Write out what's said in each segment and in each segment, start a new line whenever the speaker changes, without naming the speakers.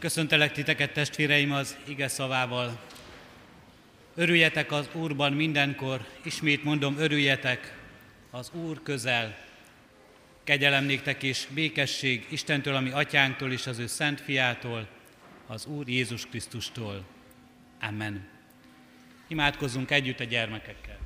Köszöntelek titeket, testvéreim, az ige szavával. Örüljetek az Úrban mindenkor, ismét mondom, örüljetek, az Úr közel. Kegyelem néktek és békesség Istentől, ami atyánktól és az ő szent fiától, az Úr Jézus Krisztustól. Amen. Imádkozzunk együtt a gyermekekkel.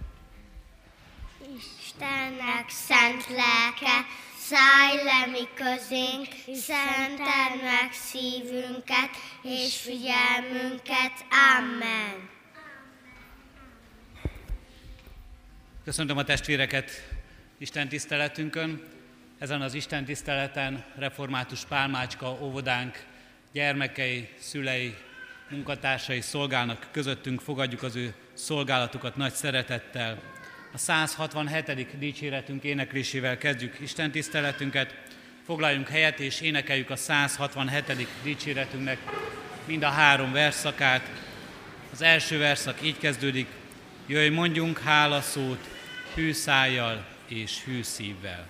Istennek szent lelke, szállj le mi közénk, szenteld meg szívünket és figyelmünket. Amen.
Köszöntöm a testvéreket Isten tiszteletünkön. Ezen az Isten tiszteleten református pálmácska óvodánk gyermekei, szülei, munkatársai szolgálnak közöttünk, fogadjuk az ő szolgálatukat nagy szeretettel. A 167. dicséretünk éneklésével kezdjük Isten tiszteletünket. Foglaljunk helyet és énekeljük a 167. dicséretünknek mind a három verszakát. Az első verszak így kezdődik, jöjj mondjunk hálaszót, hű szájjal és hű szívvel.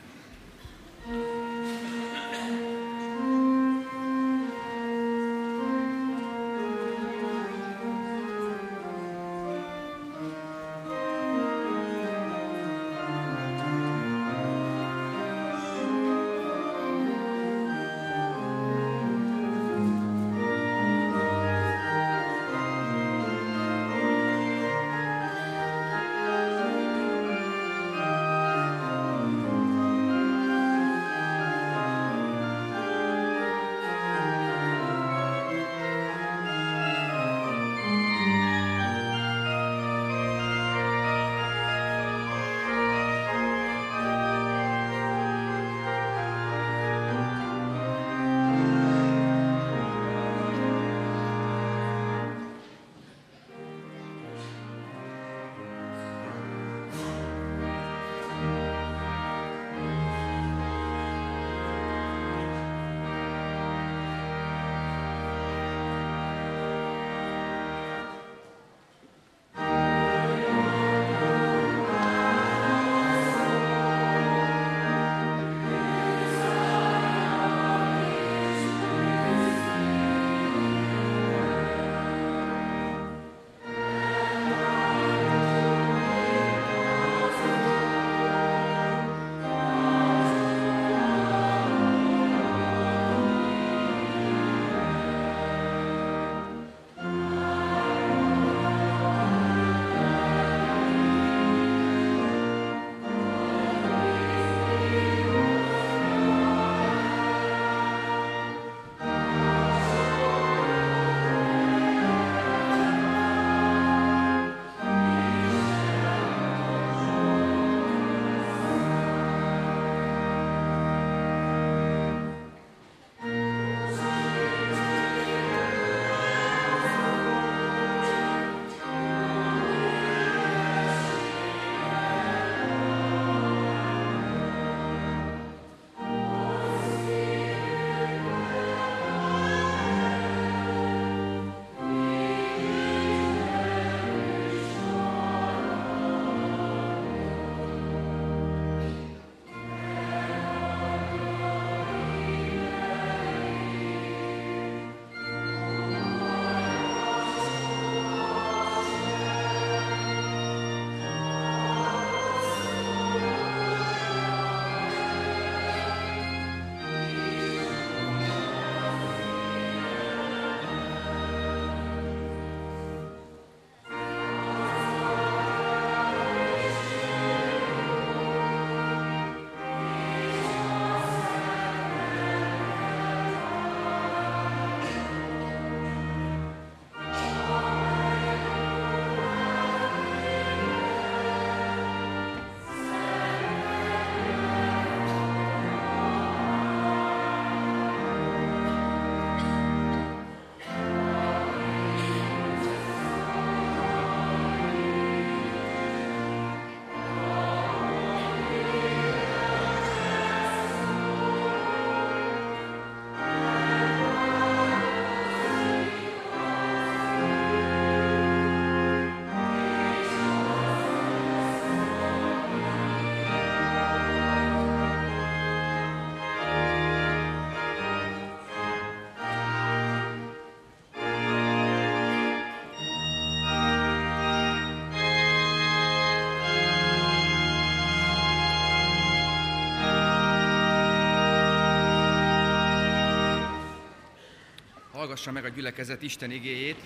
Hallgassa meg a gyülekezet Isten igéjét.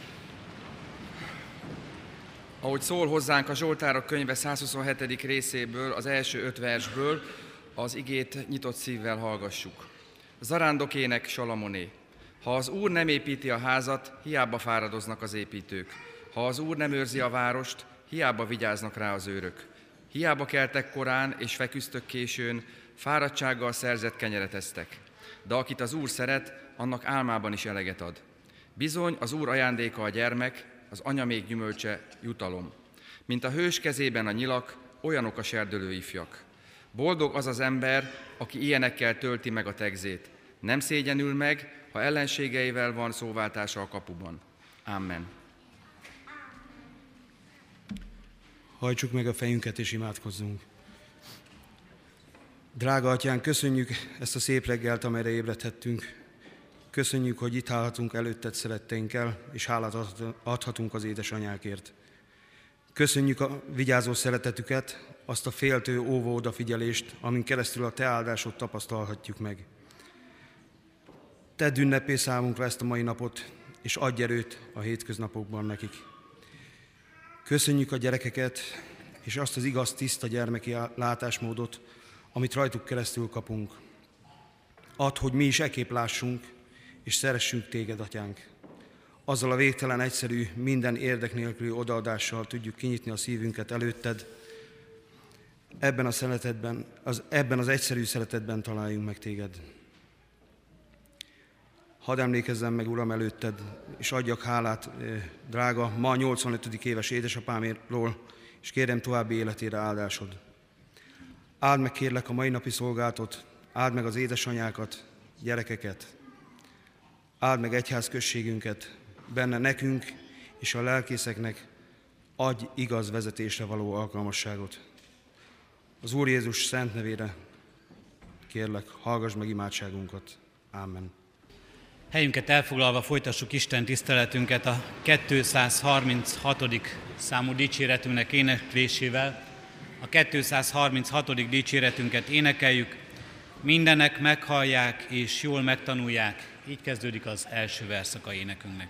Ahogy szól hozzánk a Zsoltárok könyve 127. részéből, az első öt versből, az igét nyitott szívvel hallgassuk. Zarándokének Salamoné. Ha az Úr nem építi a házat, hiába fáradoznak az építők. Ha az Úr nem őrzi a várost, hiába vigyáznak rá az őrök. Hiába keltek korán és feküztök későn, fáradtsággal szerzett kenyeret esztek. De akit az Úr szeret, annak álmában is eleget ad. Bizony, az Úr ajándéka a gyermek, az anya még gyümölcse jutalom. Mint a hős kezében a nyilak, olyanok a serdülő ifjak. Boldog az az ember, aki ilyenekkel tölti meg a tegzét. Nem szégyenül meg, ha ellenségeivel van szóváltása a kapuban. Amen.
Hajtsuk meg a fejünket és imádkozzunk. Drága atyán, köszönjük ezt a szép reggelt, amelyre ébredhettünk. Köszönjük, hogy itt állhatunk előtted szeretteinkkel, és hálát adhatunk az édesanyákért. Köszönjük a vigyázó szeretetüket, azt a féltő, óvó odafigyelést, amin keresztül a Te áldásod tapasztalhatjuk meg. Tedd ünnepé számunkra ezt a mai napot, és adj erőt a hétköznapokban nekik. Köszönjük a gyerekeket, és azt az igaz, tiszta gyermeki látásmódot, amit rajtuk keresztül kapunk. Add, hogy mi is ekép lássunk, és szeressünk téged, atyánk. Azzal a végtelen egyszerű, minden érdek nélküli odaadással tudjuk kinyitni a szívünket előtted. Ebben a szeretetben, az, ebben az egyszerű szeretetben találjunk meg téged. Hadd emlékezzem meg, Uram, előtted, és adjak hálát, eh, drága, ma 85. éves édesapámról, és kérem további életére áldásod. Áld meg kérlek a mai napi szolgáltot, áld meg az édesanyákat, gyerekeket, áld meg egyházközségünket, benne nekünk és a lelkészeknek adj igaz vezetésre való alkalmasságot. Az Úr Jézus szent nevére kérlek, hallgass meg imádságunkat. Amen.
Helyünket elfoglalva folytassuk Isten tiszteletünket a 236. számú dicséretünknek éneklésével. A 236. dicséretünket énekeljük, mindenek meghallják és jól megtanulják. Így kezdődik az első verszaka énekünknek.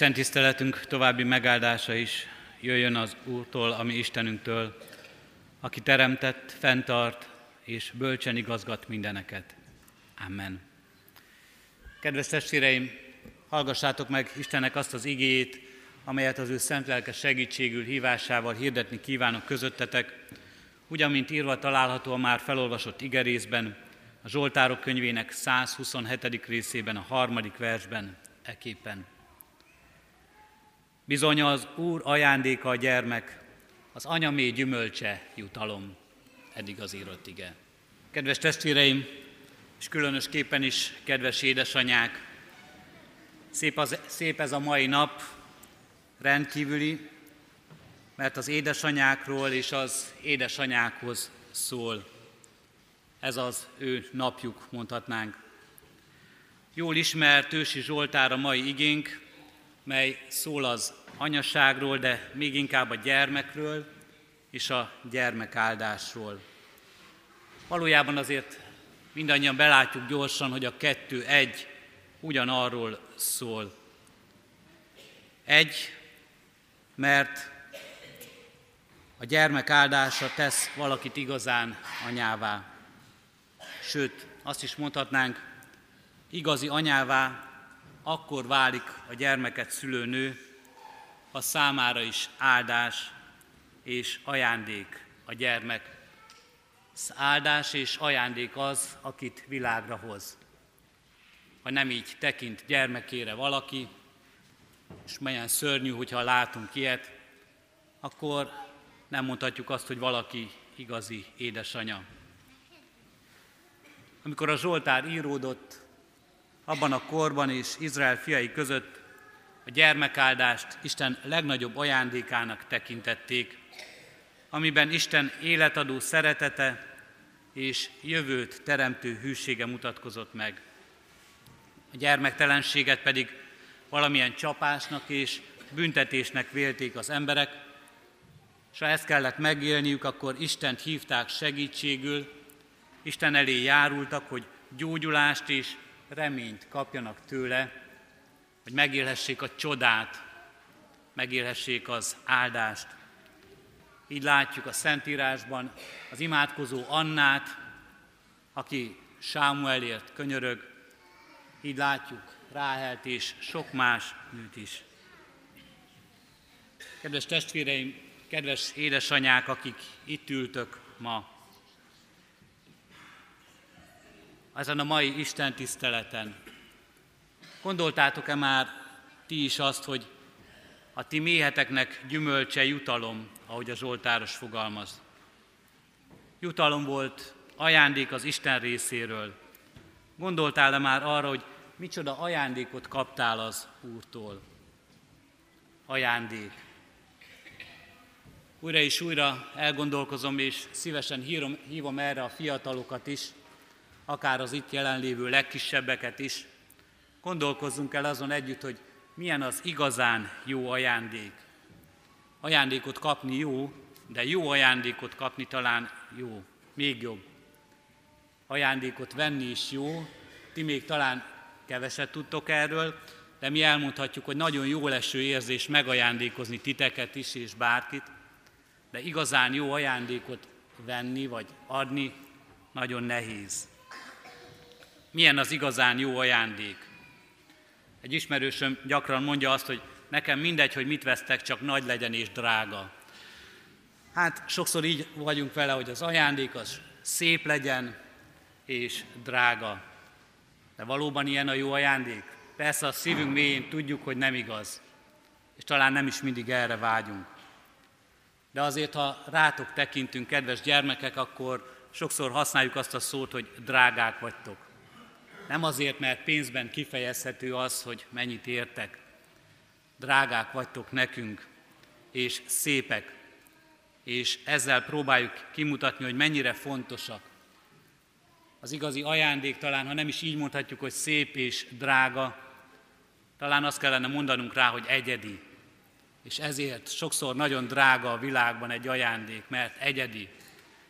Isten tiszteletünk további megáldása is jöjjön az Úrtól, ami Istenünktől, aki teremtett, fenntart és bölcsen igazgat mindeneket. Amen. Kedves testvéreim, hallgassátok meg Istennek azt az igét, amelyet az ő szent lelke segítségül hívásával hirdetni kívánok közöttetek, ugyan, mint írva található a már felolvasott igerészben, a Zsoltárok könyvének 127. részében, a harmadik versben, eképpen. Bizony az Úr ajándéka a gyermek, az anyamé gyümölcse jutalom. Eddig az írott ige. Kedves testvéreim, és különösképpen is kedves édesanyák, szép, az, szép ez a mai nap, rendkívüli, mert az édesanyákról és az édesanyákhoz szól. Ez az ő napjuk, mondhatnánk. Jól ismert ősi Zsoltár a mai igénk, mely szól az anyaságról, de még inkább a gyermekről és a gyermekáldásról. Valójában azért mindannyian belátjuk gyorsan, hogy a kettő egy ugyanarról szól. Egy, mert a gyermek áldása tesz valakit igazán anyává. Sőt, azt is mondhatnánk, igazi anyává akkor válik a gyermeket szülő nő, a számára is áldás és ajándék a gyermek. Az áldás és ajándék az, akit világra hoz. Ha nem így tekint gyermekére valaki, és melyen szörnyű, hogyha látunk ilyet, akkor nem mondhatjuk azt, hogy valaki igazi édesanya. Amikor a Zsoltár íródott, abban a korban és Izrael fiai között a gyermekáldást Isten legnagyobb ajándékának tekintették, amiben Isten életadó szeretete és jövőt teremtő hűsége mutatkozott meg. A gyermektelenséget pedig valamilyen csapásnak és büntetésnek vélték az emberek, és ha ezt kellett megélniük, akkor Istent hívták segítségül, Isten elé járultak, hogy gyógyulást és reményt kapjanak tőle, hogy megélhessék a csodát, megélhessék az áldást. Így látjuk a Szentírásban az imádkozó Annát, aki Sámuelért könyörög, így látjuk Ráhelt és sok más nőt is. Kedves testvéreim, kedves édesanyák, akik itt ültök ma, ezen a mai Isten tiszteleten. Gondoltátok-e már ti is azt, hogy a ti méheteknek gyümölcse jutalom, ahogy a Zsoltáros fogalmaz. Jutalom volt, ajándék az Isten részéről. Gondoltál-e már arra, hogy micsoda ajándékot kaptál az Úrtól? Ajándék. Újra és újra elgondolkozom, és szívesen hívom, hívom erre a fiatalokat is, akár az itt jelenlévő legkisebbeket is, gondolkozzunk el azon együtt, hogy milyen az igazán jó ajándék. Ajándékot kapni jó, de jó ajándékot kapni talán jó, még jobb. Ajándékot venni is jó, ti még talán keveset tudtok erről, de mi elmondhatjuk, hogy nagyon jó leső érzés megajándékozni titeket is és bárkit, de igazán jó ajándékot venni vagy adni nagyon nehéz. Milyen az igazán jó ajándék? Egy ismerősöm gyakran mondja azt, hogy nekem mindegy, hogy mit vesztek, csak nagy legyen és drága. Hát sokszor így vagyunk vele, hogy az ajándék az szép legyen és drága. De valóban ilyen a jó ajándék? Persze a szívünk mélyén tudjuk, hogy nem igaz. És talán nem is mindig erre vágyunk. De azért, ha rátok tekintünk, kedves gyermekek, akkor sokszor használjuk azt a szót, hogy drágák vagytok. Nem azért, mert pénzben kifejezhető az, hogy mennyit értek. Drágák vagytok nekünk, és szépek, és ezzel próbáljuk kimutatni, hogy mennyire fontosak. Az igazi ajándék talán, ha nem is így mondhatjuk, hogy szép és drága, talán azt kellene mondanunk rá, hogy egyedi. És ezért sokszor nagyon drága a világban egy ajándék, mert egyedi,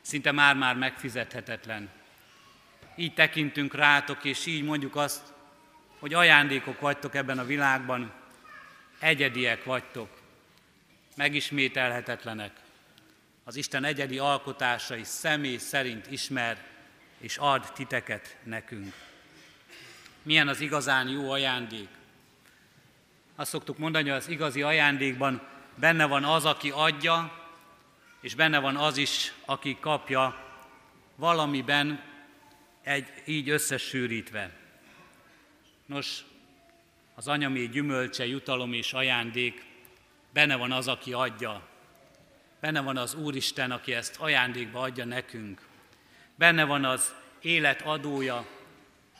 szinte már-már megfizethetetlen így tekintünk rátok, és így mondjuk azt, hogy ajándékok vagytok ebben a világban, egyediek vagytok, megismételhetetlenek. Az Isten egyedi alkotásai személy szerint ismer és ad titeket nekünk. Milyen az igazán jó ajándék? Azt szoktuk mondani, hogy az igazi ajándékban benne van az, aki adja, és benne van az is, aki kapja valamiben egy így összesűrítve. Nos, az anyami gyümölcse, jutalom és ajándék, benne van az, aki adja. Benne van az Úristen, aki ezt ajándékba adja nekünk. Benne van az élet adója,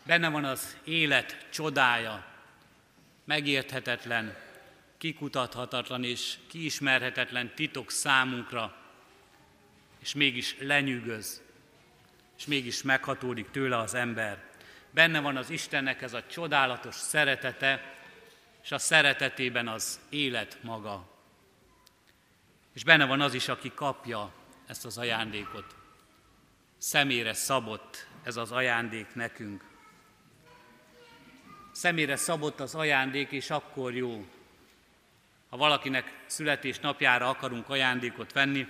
benne van az élet csodája, megérthetetlen, kikutathatatlan és kiismerhetetlen titok számunkra, és mégis lenyűgöz, és mégis meghatódik tőle az ember. Benne van az Istennek ez a csodálatos szeretete, és a szeretetében az élet maga. És benne van az is, aki kapja ezt az ajándékot. Szemére szabott ez az ajándék nekünk. Szemére szabott az ajándék, és akkor jó, ha valakinek születésnapjára akarunk ajándékot venni,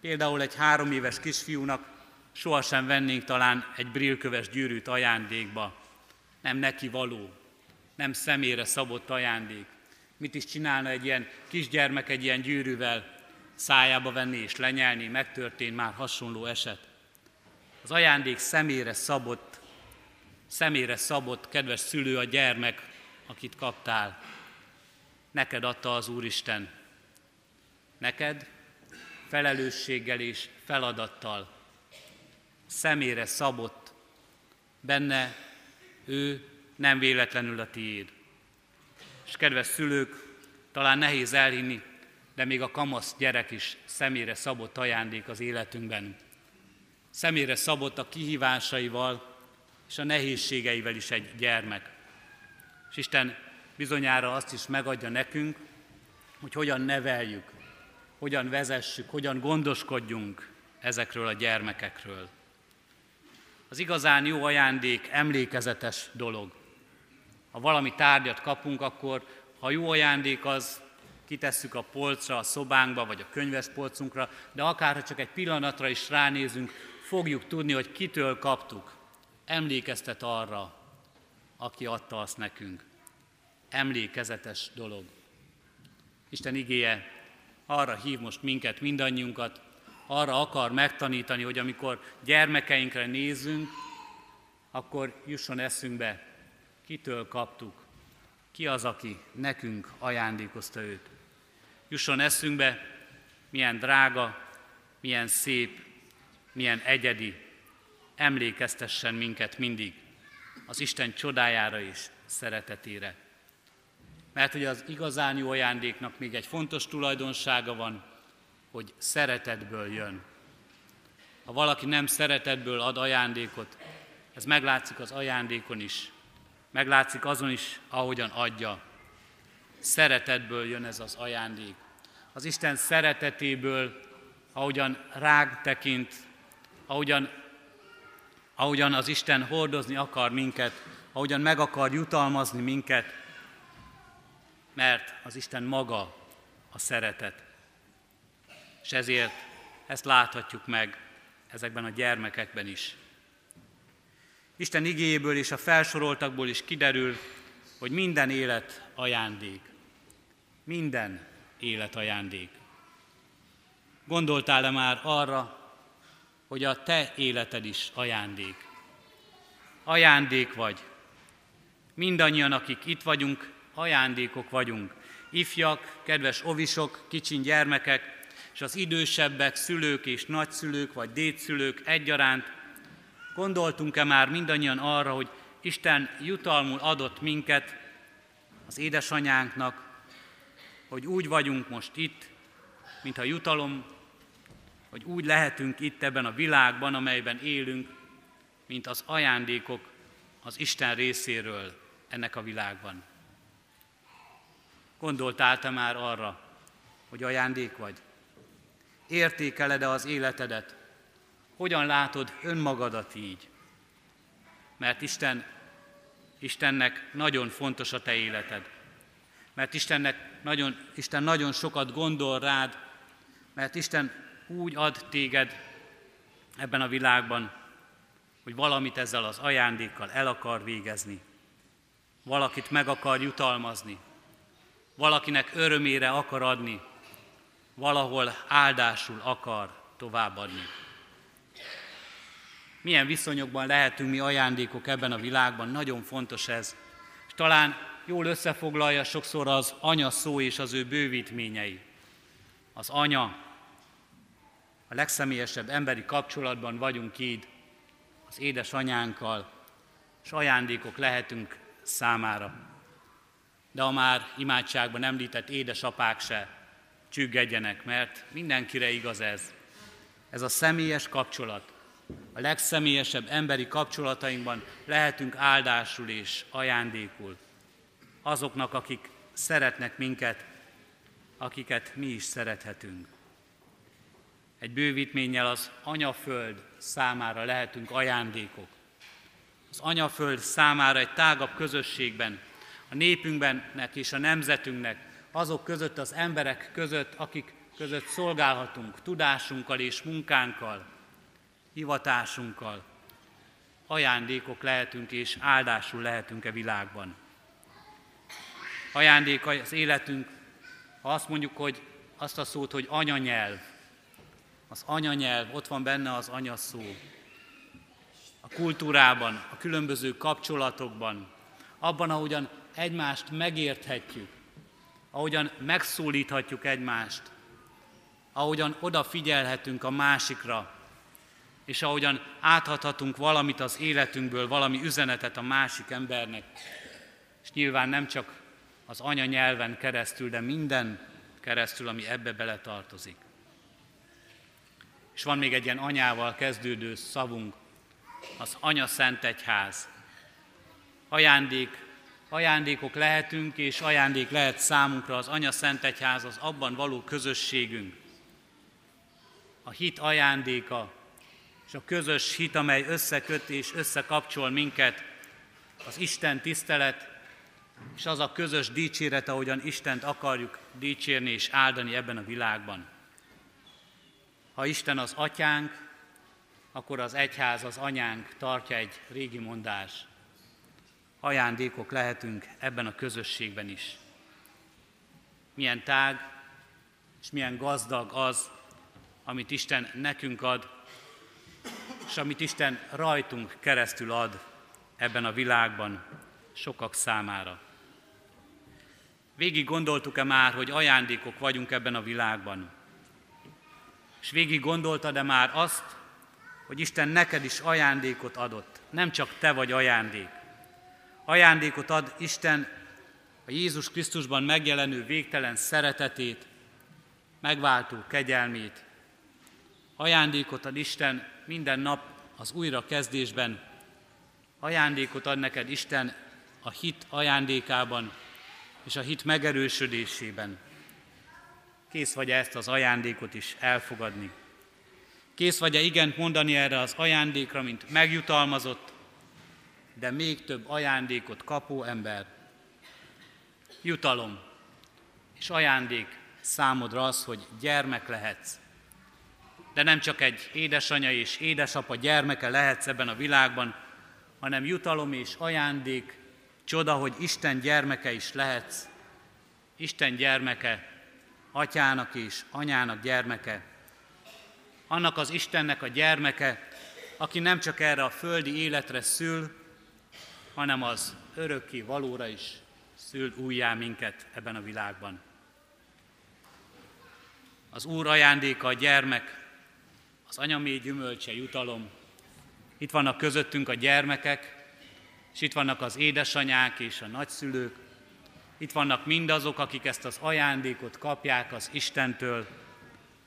például egy három éves kisfiúnak sohasem vennénk talán egy brillköves gyűrűt ajándékba. Nem neki való, nem személyre szabott ajándék. Mit is csinálna egy ilyen kisgyermek egy ilyen gyűrűvel? Szájába venni és lenyelni, megtörtént már hasonló eset. Az ajándék személyre szabott, személyre szabott, kedves szülő a gyermek, akit kaptál. Neked adta az Úristen. Neked felelősséggel és feladattal személyre szabott, benne ő nem véletlenül a tiéd. És kedves szülők, talán nehéz elhinni, de még a kamasz gyerek is személyre szabott ajándék az életünkben. Személyre szabott a kihívásaival és a nehézségeivel is egy gyermek. És Isten bizonyára azt is megadja nekünk, hogy hogyan neveljük, hogyan vezessük, hogyan gondoskodjunk ezekről a gyermekekről. Az igazán jó ajándék emlékezetes dolog. Ha valami tárgyat kapunk, akkor ha jó ajándék az, kitesszük a polcra, a szobánkba, vagy a könyves polcunkra, de akár ha csak egy pillanatra is ránézünk, fogjuk tudni, hogy kitől kaptuk. Emlékeztet arra, aki adta azt nekünk. Emlékezetes dolog. Isten igéje arra hív most minket, mindannyiunkat, arra akar megtanítani, hogy amikor gyermekeinkre nézünk, akkor jusson eszünkbe, kitől kaptuk, ki az, aki nekünk ajándékozta őt. Jusson eszünkbe, milyen drága, milyen szép, milyen egyedi, emlékeztessen minket mindig az Isten csodájára és szeretetére. Mert hogy az igazán jó ajándéknak még egy fontos tulajdonsága van, hogy szeretetből jön. Ha valaki nem szeretetből ad ajándékot, ez meglátszik az ajándékon is, meglátszik azon is, ahogyan adja. Szeretetből jön ez az ajándék. Az Isten szeretetéből, ahogyan rág tekint, ahogyan, ahogyan az Isten hordozni akar minket, ahogyan meg akar jutalmazni minket, mert az Isten maga a szeretet. És ezért ezt láthatjuk meg ezekben a gyermekekben is. Isten igényéből és a felsoroltakból is kiderül, hogy minden élet ajándék. Minden élet ajándék. Gondoltál-e már arra, hogy a te életed is ajándék? Ajándék vagy. Mindannyian, akik itt vagyunk, ajándékok vagyunk. Ifjak, kedves ovisok, kicsin gyermekek, és az idősebbek, szülők és nagyszülők vagy dédszülők egyaránt gondoltunk-e már mindannyian arra, hogy Isten jutalmul adott minket az édesanyánknak, hogy úgy vagyunk most itt, mintha jutalom, hogy úgy lehetünk itt ebben a világban, amelyben élünk, mint az ajándékok az Isten részéről ennek a világban. Gondoltál te már arra, hogy ajándék vagy? Értékeled-e az életedet? Hogyan látod önmagadat így? Mert Isten, Istennek nagyon fontos a te életed. mert Istennek nagyon, Isten nagyon sokat gondol rád, mert Isten úgy ad téged ebben a világban, hogy valamit ezzel az ajándékkal el akar végezni. Valakit meg akar jutalmazni. Valakinek örömére akar adni. Valahol áldásul akar továbbadni. Milyen viszonyokban lehetünk mi ajándékok ebben a világban, nagyon fontos ez. És talán jól összefoglalja sokszor az anya szó és az ő bővítményei. Az anya, a legszemélyesebb emberi kapcsolatban vagyunk így az édesanyánkkal, és ajándékok lehetünk számára. De a már imádságban említett édesapák se csüggedjenek, mert mindenkire igaz ez. Ez a személyes kapcsolat, a legszemélyesebb emberi kapcsolatainkban lehetünk áldásul és ajándékul azoknak, akik szeretnek minket, akiket mi is szerethetünk. Egy bővítménnyel az anyaföld számára lehetünk ajándékok. Az anyaföld számára egy tágabb közösségben, a népünkbennek és a nemzetünknek, azok között az emberek között, akik között szolgálhatunk tudásunkkal és munkánkkal, hivatásunkkal. Ajándékok lehetünk és áldásul lehetünk e világban. Ajándék az életünk, ha azt mondjuk, hogy azt a szót, hogy anyanyelv, az anyanyelv, ott van benne az anyaszó. A kultúrában, a különböző kapcsolatokban, abban, ahogyan egymást megérthetjük, ahogyan megszólíthatjuk egymást, ahogyan odafigyelhetünk a másikra, és ahogyan áthathatunk valamit az életünkből, valami üzenetet a másik embernek. És nyilván nem csak az anyanyelven keresztül, de minden keresztül, ami ebbe bele tartozik. És van még egy ilyen anyával kezdődő szavunk, az Anya Szent Egyház. Ajándék, ajándékok lehetünk, és ajándék lehet számunkra az Anya Szent Egyház, az abban való közösségünk. A hit ajándéka, és a közös hit, amely összeköt és összekapcsol minket, az Isten tisztelet, és az a közös dicséret, ahogyan Istent akarjuk dicsérni és áldani ebben a világban. Ha Isten az atyánk, akkor az egyház az anyánk, tartja egy régi mondás. Ajándékok lehetünk ebben a közösségben is. Milyen tág és milyen gazdag az, amit Isten nekünk ad, és amit Isten rajtunk keresztül ad ebben a világban sokak számára. Végig gondoltuk-e már, hogy ajándékok vagyunk ebben a világban? És végig gondoltad-e már azt, hogy Isten neked is ajándékot adott, nem csak te vagy ajándék. Ajándékot ad Isten a Jézus Krisztusban megjelenő végtelen szeretetét, megváltó kegyelmét. Ajándékot ad Isten minden nap az újrakezdésben. Ajándékot ad neked Isten a hit ajándékában és a hit megerősödésében. Kész vagy ezt az ajándékot is elfogadni? Kész vagy-e igent mondani erre az ajándékra, mint megjutalmazott, de még több ajándékot kapó ember? Jutalom és ajándék számodra az, hogy gyermek lehetsz. De nem csak egy édesanya és édesapa gyermeke lehetsz ebben a világban, hanem jutalom és ajándék, csoda, hogy Isten gyermeke is lehetsz. Isten gyermeke, atyának és anyának gyermeke, annak az Istennek a gyermeke, aki nem csak erre a földi életre szül, hanem az örökké valóra is szül újjá minket ebben a világban. Az Úr ajándéka a gyermek, az anyamé gyümölcse jutalom. Itt vannak közöttünk a gyermekek, és itt vannak az édesanyák és a nagyszülők, itt vannak mindazok, akik ezt az ajándékot kapják az Istentől.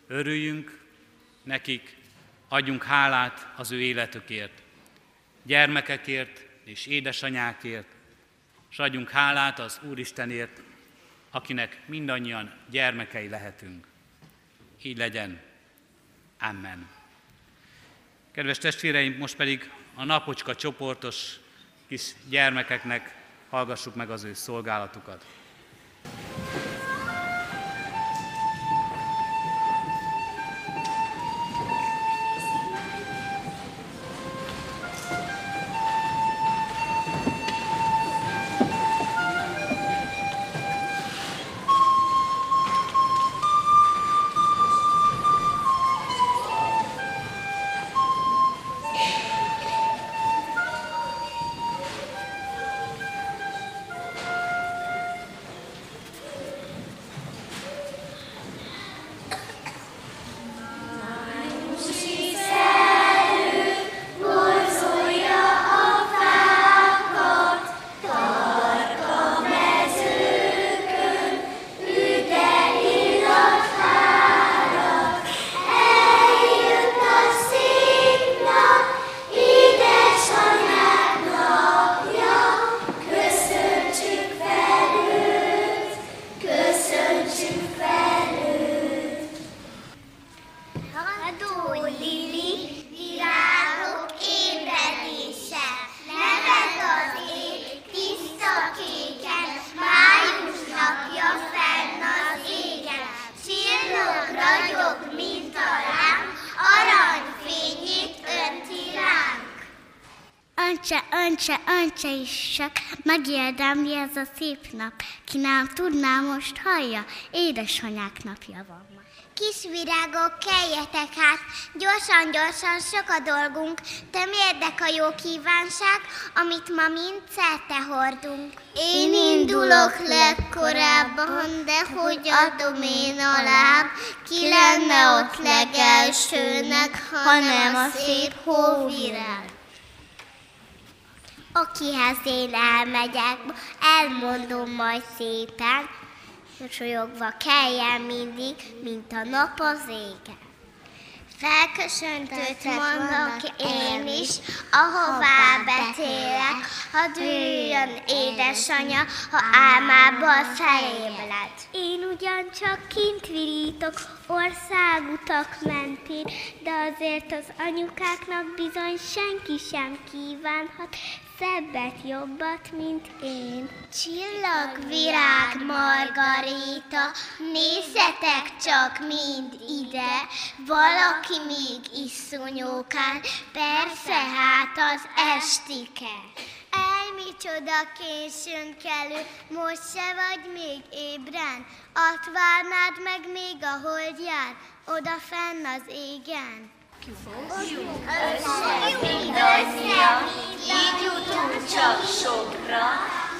Örüljünk nekik, adjunk hálát az ő életükért, gyermekekért és édesanyákért, és adjunk hálát az Úristenért, akinek mindannyian gyermekei lehetünk. Így legyen. Amen. Kedves testvéreim, most pedig a napocska csoportos kis gyermekeknek hallgassuk meg az ő szolgálatukat.
A szép nap. Ki nem tudná, most hallja, édesanyák napja van ma.
Kis virágok, keljetek hát, gyorsan, gyorsan, sok a dolgunk, te mérdek a jó kívánság, amit ma mind szerte hordunk.
Én indulok legkorábban, de hogy adom én a láb, ki lenne ott legelsőnek, hanem a szép hóvirág
akihez én elmegyek, elmondom majd szépen, mosolyogva kelljen mindig, mint a nap az égen. Felköszöntőt mondok én is, ahová betérek, ha dűjön édesanya, ha álmába felébred.
Én ugyancsak kint virítok országutak mentén, de azért az anyukáknak bizony senki sem kívánhat szebbet, jobbat, mint én.
Csillagvirág Margarita, nézzetek csak mind ide, valaki még iszonyókán, persze hát az estike.
Ej, micsoda későn kelő, most se vagy még ébren, azt várnád meg még a hold jár, oda fenn az égen.
Össze, így jutunk csak sokra,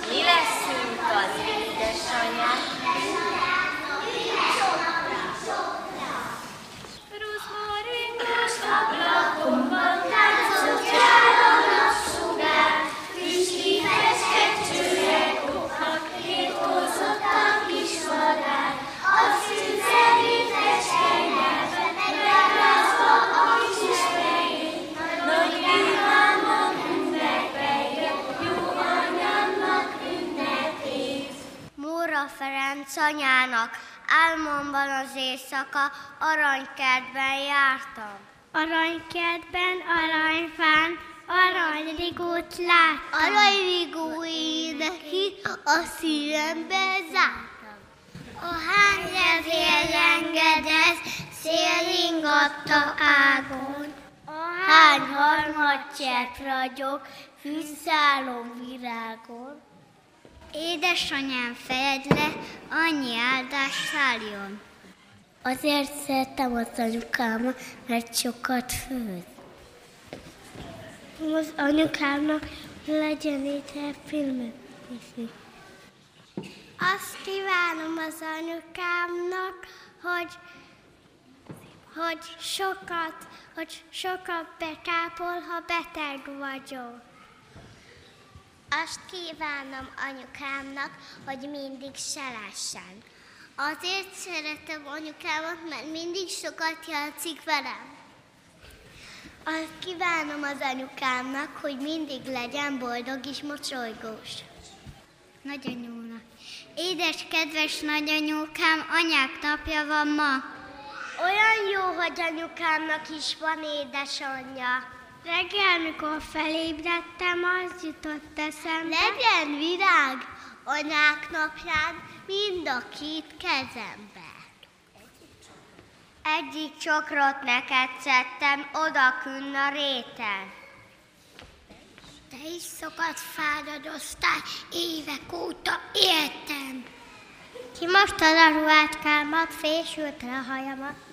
mi leszünk az édesanyák. Rozmaringos ablakomban táncolt jár
Ferenc anyának álmomban az éjszaka aranykertben jártam. Aranykertben, aranyfán, aranyrigót láttam. Aranyrigó éneki a szívembe zártam. A hány levél engedez, szél ingatta ágon. A hány harmadcsepp ragyog, fűszálló virágon. Édesanyám fejed le, annyi áldás szálljon. Azért szerettem az anyukámat, mert sokat főz. Az anyukámnak legyen étel filmet nézni. Azt kívánom az anyukámnak, hogy, hogy sokat, hogy sokat bekápol, ha beteg vagyok.
Azt kívánom anyukámnak, hogy mindig se lássán.
Azért szeretem anyukámat, mert mindig sokat játszik velem. Azt kívánom az anyukámnak, hogy mindig legyen boldog és mosolygós. Nagyanyónak. Édes, kedves nagyanyókám, anyák napja van ma. Olyan jó, hogy anyukámnak is van édesanyja. Reggel, mikor felébredtem, az jutott eszembe. Legyen virág Anyák napján mind a két kezembe.
Egyik csokrot neked szedtem odakünn a réten.
Te is sokat fáradoztál, évek óta éltem.
Kimostad a ruhácskámat, fésült a hajamat.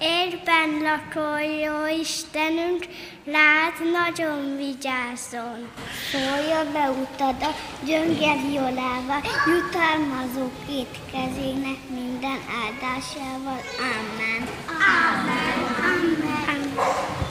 érben lakó Istenünk, lát nagyon vigyázzon.
Szólja be utadat, gyönger jolával, jutalmazók étkezének minden áldásával. Amen. Amen. Amen.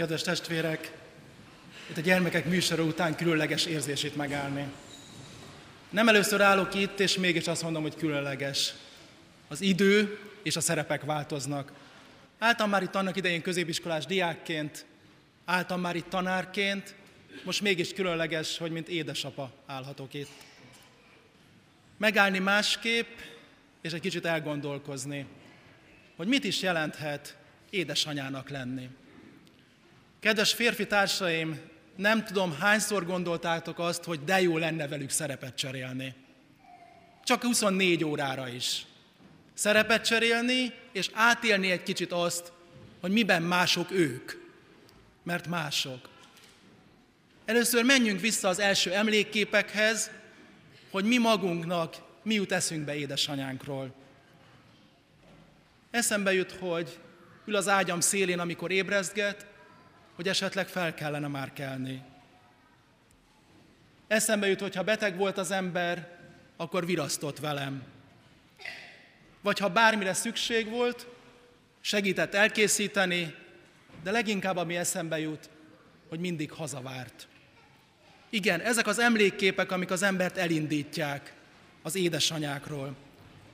Kedves testvérek, itt a gyermekek műsora után különleges érzését megállni. Nem először állok itt, és mégis azt mondom, hogy különleges. Az idő és a szerepek változnak. Álltam már itt annak idején középiskolás diákként, álltam már itt tanárként, most mégis különleges, hogy mint édesapa állhatok itt. Megállni másképp, és egy kicsit elgondolkozni, hogy mit is jelenthet édesanyának lenni. Kedves férfi társaim, nem tudom, hányszor gondoltátok azt, hogy de jó lenne velük szerepet cserélni. Csak 24 órára is. Szerepet cserélni, és átélni egy kicsit azt, hogy miben mások ők. Mert mások. Először menjünk vissza az első emlékképekhez, hogy mi magunknak mi jut eszünkbe édesanyánkról. Eszembe jut, hogy ül az ágyam szélén, amikor ébrezget, hogy esetleg fel kellene már kelni. Eszembe jut, hogy ha beteg volt az ember, akkor virasztott velem. Vagy ha bármire szükség volt, segített elkészíteni, de leginkább ami eszembe jut, hogy mindig hazavárt. Igen, ezek az emlékképek, amik az embert elindítják az édesanyákról.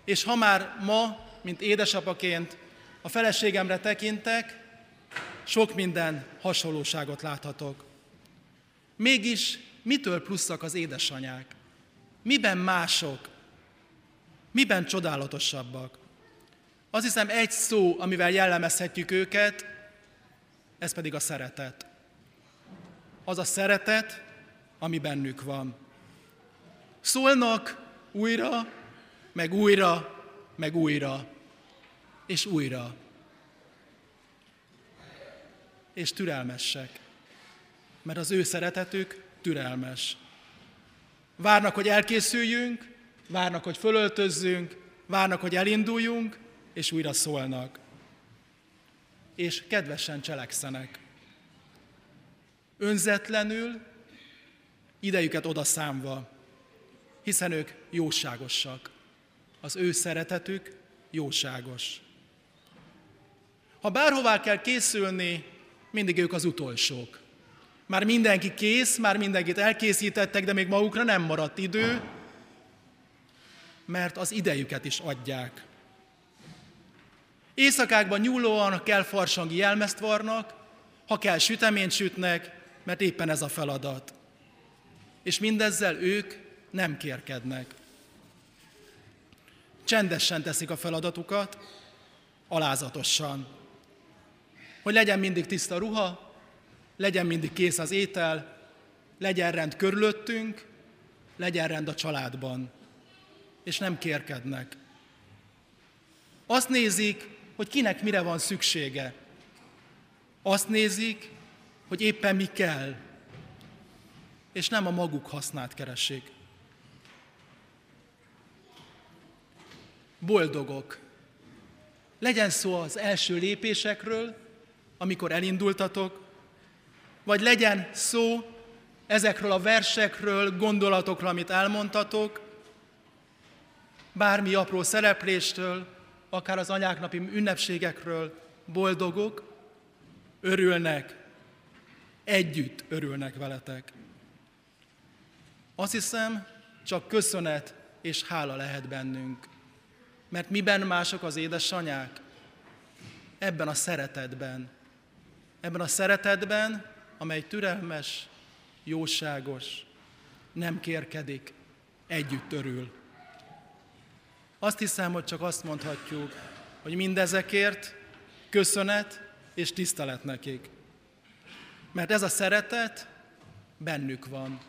És ha már ma, mint édesapaként a feleségemre tekintek, sok minden hasonlóságot láthatok. Mégis mitől pluszak az édesanyák? Miben mások? Miben csodálatosabbak? Azt hiszem egy szó, amivel jellemezhetjük őket, ez pedig a szeretet. Az a szeretet, ami bennük van. Szólnak újra, meg újra, meg újra, és újra és türelmesek, mert az ő szeretetük türelmes. Várnak, hogy elkészüljünk, várnak, hogy fölöltözzünk, várnak, hogy elinduljunk, és újra szólnak. És kedvesen cselekszenek. Önzetlenül, idejüket oda számva, hiszen ők jóságosak. Az ő szeretetük jóságos. Ha bárhová kell készülni, mindig ők az utolsók. Már mindenki kész, már mindenkit elkészítettek, de még magukra nem maradt idő, mert az idejüket is adják. Éjszakákban nyúlóan kell farsangi jelmezt varnak, ha kell süteményt sütnek, mert éppen ez a feladat. És mindezzel ők nem kérkednek. Csendesen teszik a feladatukat, alázatosan. Hogy legyen mindig tiszta ruha, legyen mindig kész az étel, legyen rend körülöttünk, legyen rend a családban. És nem kérkednek. Azt nézik, hogy kinek mire van szüksége. Azt nézik, hogy éppen mi kell, és nem a maguk hasznát keresik. Boldogok. Legyen szó az első lépésekről, amikor elindultatok, vagy legyen szó ezekről a versekről, gondolatokról, amit elmondtatok, bármi apró szerepléstől, akár az anyáknapi ünnepségekről boldogok, örülnek, együtt örülnek veletek. Azt hiszem, csak köszönet és hála lehet bennünk. Mert miben mások az édesanyák? Ebben a szeretetben. Ebben a szeretetben, amely türelmes, jóságos, nem kérkedik, együtt örül. Azt hiszem, hogy csak azt mondhatjuk, hogy mindezekért köszönet és tisztelet nekik. Mert ez a szeretet bennük van.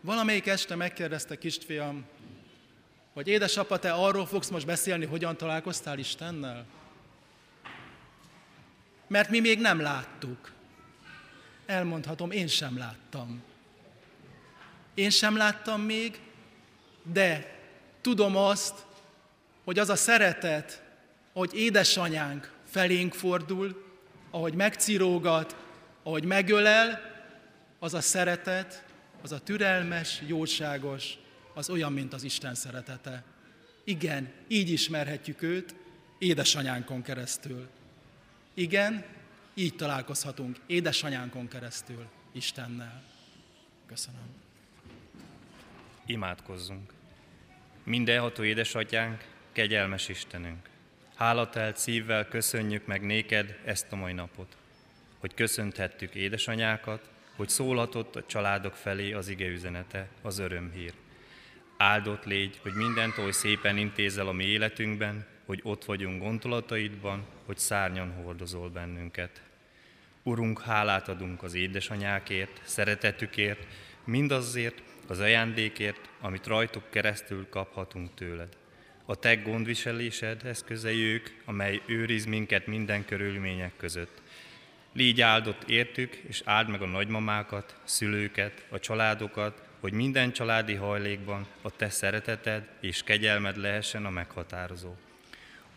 Valamelyik este megkérdezte kisfiam, hogy édesapa, te arról fogsz most beszélni, hogyan találkoztál Istennel? Mert mi még nem láttuk. Elmondhatom, én sem láttam. Én sem láttam még, de tudom azt, hogy az a szeretet, hogy édesanyánk felénk fordul, ahogy megcirógat, ahogy megölel, az a szeretet, az a türelmes, jóságos, az olyan, mint az Isten szeretete. Igen, így ismerhetjük őt, édesanyánkon keresztül. Igen, így találkozhatunk édesanyánkon keresztül Istennel. Köszönöm.
Imádkozzunk. Mindenható édesatyánk, kegyelmes Istenünk, hálatelt szívvel köszönjük meg néked ezt a mai napot, hogy köszönthettük édesanyákat, hogy szólhatott a családok felé az ige üzenete, az örömhír. Áldott légy, hogy mindent oly szépen intézel a mi életünkben, hogy ott vagyunk gondolataidban, hogy szárnyan hordozol bennünket. Urunk, hálát adunk az édesanyákért, szeretetükért, mindazért az ajándékért, amit rajtuk keresztül kaphatunk tőled. A te gondviselésed eszközei amely őriz minket minden körülmények között. Légy áldott értük, és áld meg a nagymamákat, szülőket, a családokat, hogy minden családi hajlékban a te szereteted és kegyelmed lehessen a meghatározó.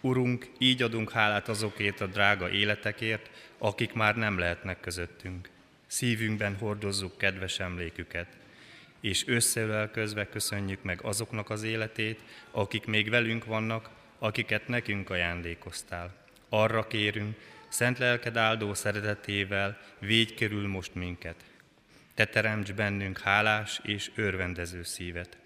Urunk, így adunk hálát azokért a drága életekért, akik már nem lehetnek közöttünk. Szívünkben hordozzuk kedves emléküket, és összeölelközve köszönjük meg azoknak az életét, akik még velünk vannak, akiket nekünk ajándékoztál. Arra kérünk, szent lelked áldó szeretetével védj körül most minket. Te teremts bennünk hálás és örvendező szívet.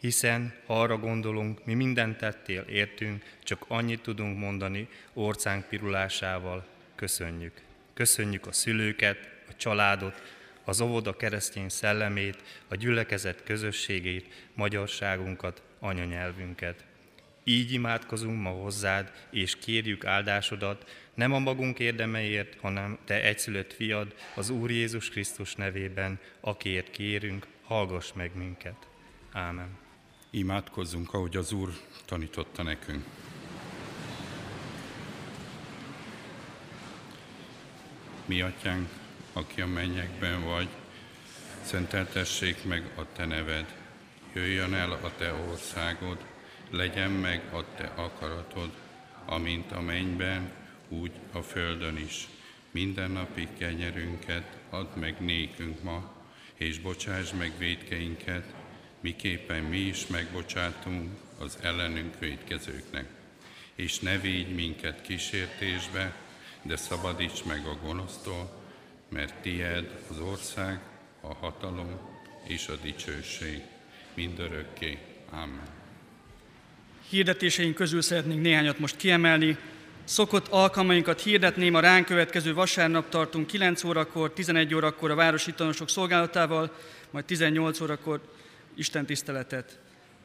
Hiszen, ha arra gondolunk, mi mindent tettél, értünk, csak annyit tudunk mondani orcánk pirulásával, köszönjük. Köszönjük a szülőket, a családot, az óvoda keresztény szellemét, a gyülekezet közösségét, magyarságunkat, anyanyelvünket. Így imádkozunk ma hozzád, és kérjük áldásodat, nem a magunk érdemeiért, hanem Te egyszülött fiad, az Úr Jézus Krisztus nevében, akiért kérünk, hallgass meg minket. Ámen.
Imádkozzunk, ahogy az Úr tanította nekünk. Mi atyánk, aki a mennyekben vagy, szenteltessék meg a te neved, jöjjön el a te országod, legyen meg a te akaratod, amint a mennyben, úgy a földön is. Minden napi kenyerünket add meg nékünk ma, és bocsáss meg védkeinket, miképpen mi is megbocsátunk az ellenünk védkezőknek. És ne védj minket kísértésbe, de szabadíts meg a gonosztól, mert tied az ország, a hatalom és a dicsőség mindörökké. Amen.
Hirdetéseink közül szeretnénk néhányat most kiemelni. Szokott alkalmainkat hirdetném, a ránk következő vasárnap tartunk 9 órakor, 11 órakor a városi tanosok szolgálatával, majd 18 órakor Isten tiszteletet.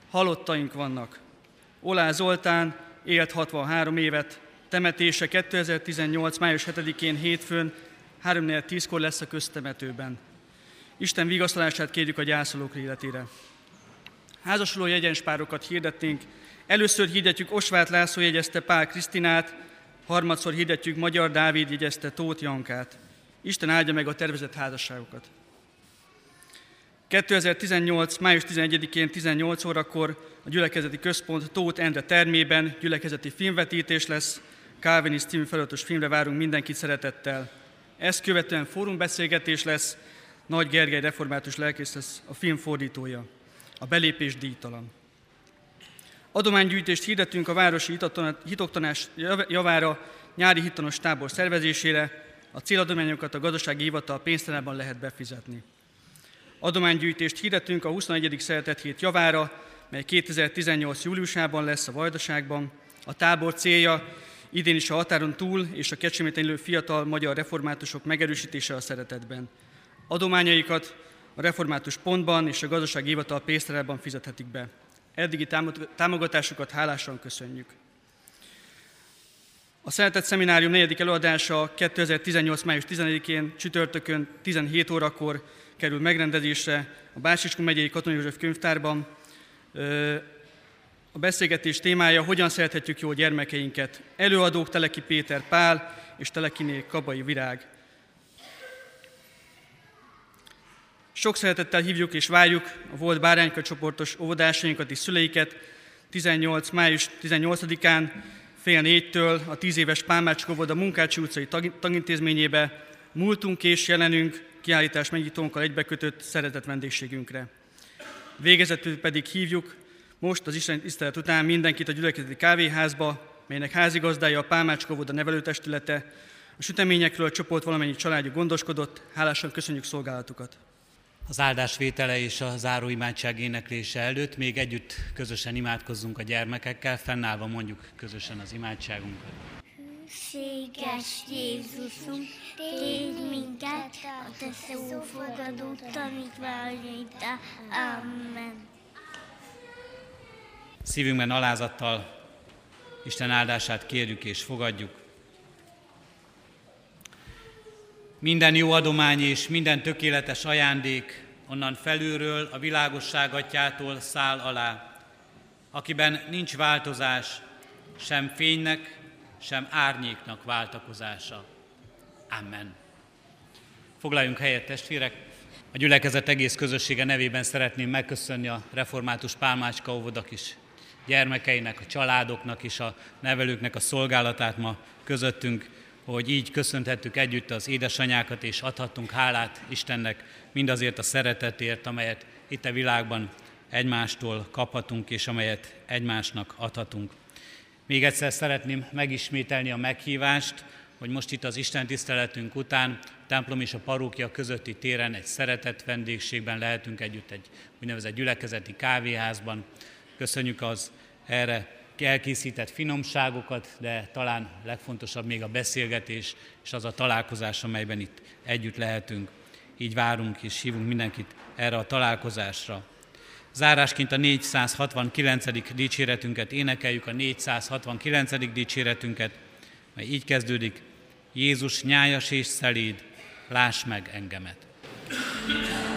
Halottaink vannak. Olá Zoltán élt 63 évet, temetése 2018. május 7-én hétfőn 3.10-kor lesz a köztemetőben. Isten vigasztalását kérjük a gyászolók életére. Házasuló jegyenspárokat hirdetnénk. Először hirdetjük Osvát László jegyezte Pál Krisztinát, harmadszor hirdetjük Magyar Dávid jegyezte Tóth Jankát. Isten áldja meg a tervezett házasságokat. 2018. május 11-én 18 órakor a gyülekezeti központ Tóth Endre termében gyülekezeti filmvetítés lesz. Calvinist című feladatos filmre várunk mindenkit szeretettel. Ezt követően fórumbeszélgetés lesz, Nagy Gergely református lelkész lesz a film fordítója. A belépés díjtalan. Adománygyűjtést hirdetünk a városi hitoktanás javára nyári hitanos tábor szervezésére. A céladományokat a gazdasági hivatal pénztárában lehet befizetni. Adománygyűjtést hirdetünk a 21. szeretet hét javára, mely 2018. júliusában lesz a Vajdaságban. A tábor célja idén is a határon túl és a Kecskeméten élő fiatal magyar reformátusok megerősítése a szeretetben. Adományaikat a református pontban és a gazdasági hivatal pénztárában fizethetik be. Eddigi támogatásukat hálásan köszönjük. A Szeretett Szeminárium negyedik előadása 2018. május 11-én csütörtökön 17 órakor kerül megrendezésre a Bácsiskun megyei Katonai József könyvtárban. A beszélgetés témája, hogyan szerethetjük jó gyermekeinket. Előadók Teleki Péter Pál és Telekiné Kabai Virág. Sok szeretettel hívjuk és várjuk a volt bárányka csoportos óvodásainkat és szüleiket 18. május 18-án fél négytől a 10 éves Pálmács a Munkácsi utcai tagintézményébe múltunk és jelenünk kiállítás megnyitónkkal egybekötött szeretett vendégségünkre. Végezetül pedig hívjuk most az Isten tisztelet után mindenkit a gyülekezeti kávéházba, melynek házigazdája a Pálmács a nevelőtestülete. A süteményekről a csoport valamennyi családja gondoskodott, hálásan köszönjük szolgálatukat.
Az áldásvétele és a záró imádság éneklése előtt még együtt közösen imádkozzunk a gyermekekkel, fennállva mondjuk közösen az imádságunkat.
Széges Jézusunk, tégy minket, a te szófogadó tanítványaidá. Amen.
Szívünkben alázattal Isten áldását kérjük és fogadjuk. Minden jó adomány és minden tökéletes ajándék onnan felülről, a világosság atyától száll alá, akiben nincs változás, sem fénynek, sem árnyéknak váltakozása. Amen. Foglaljunk helyet, testvérek! A gyülekezet egész közössége nevében szeretném megköszönni a református Pálmácska óvodak is gyermekeinek, a családoknak és a nevelőknek a szolgálatát ma közöttünk, hogy így köszönthettük együtt az édesanyákat, és adhattunk hálát Istennek mindazért a szeretetért, amelyet itt a világban egymástól kaphatunk, és amelyet egymásnak adhatunk. Még egyszer szeretném megismételni a meghívást, hogy most itt az Isten tiszteletünk után a templom és a parókia közötti téren egy szeretett vendégségben lehetünk együtt egy úgynevezett gyülekezeti kávéházban. Köszönjük az erre elkészített finomságokat, de talán legfontosabb még a beszélgetés és az a találkozás, amelyben itt együtt lehetünk. Így várunk és hívunk mindenkit erre a találkozásra. Zárásként a 469. dicséretünket énekeljük, a 469. dicséretünket, mely így kezdődik, Jézus nyájas és szeléd, láss meg engemet. Yeah.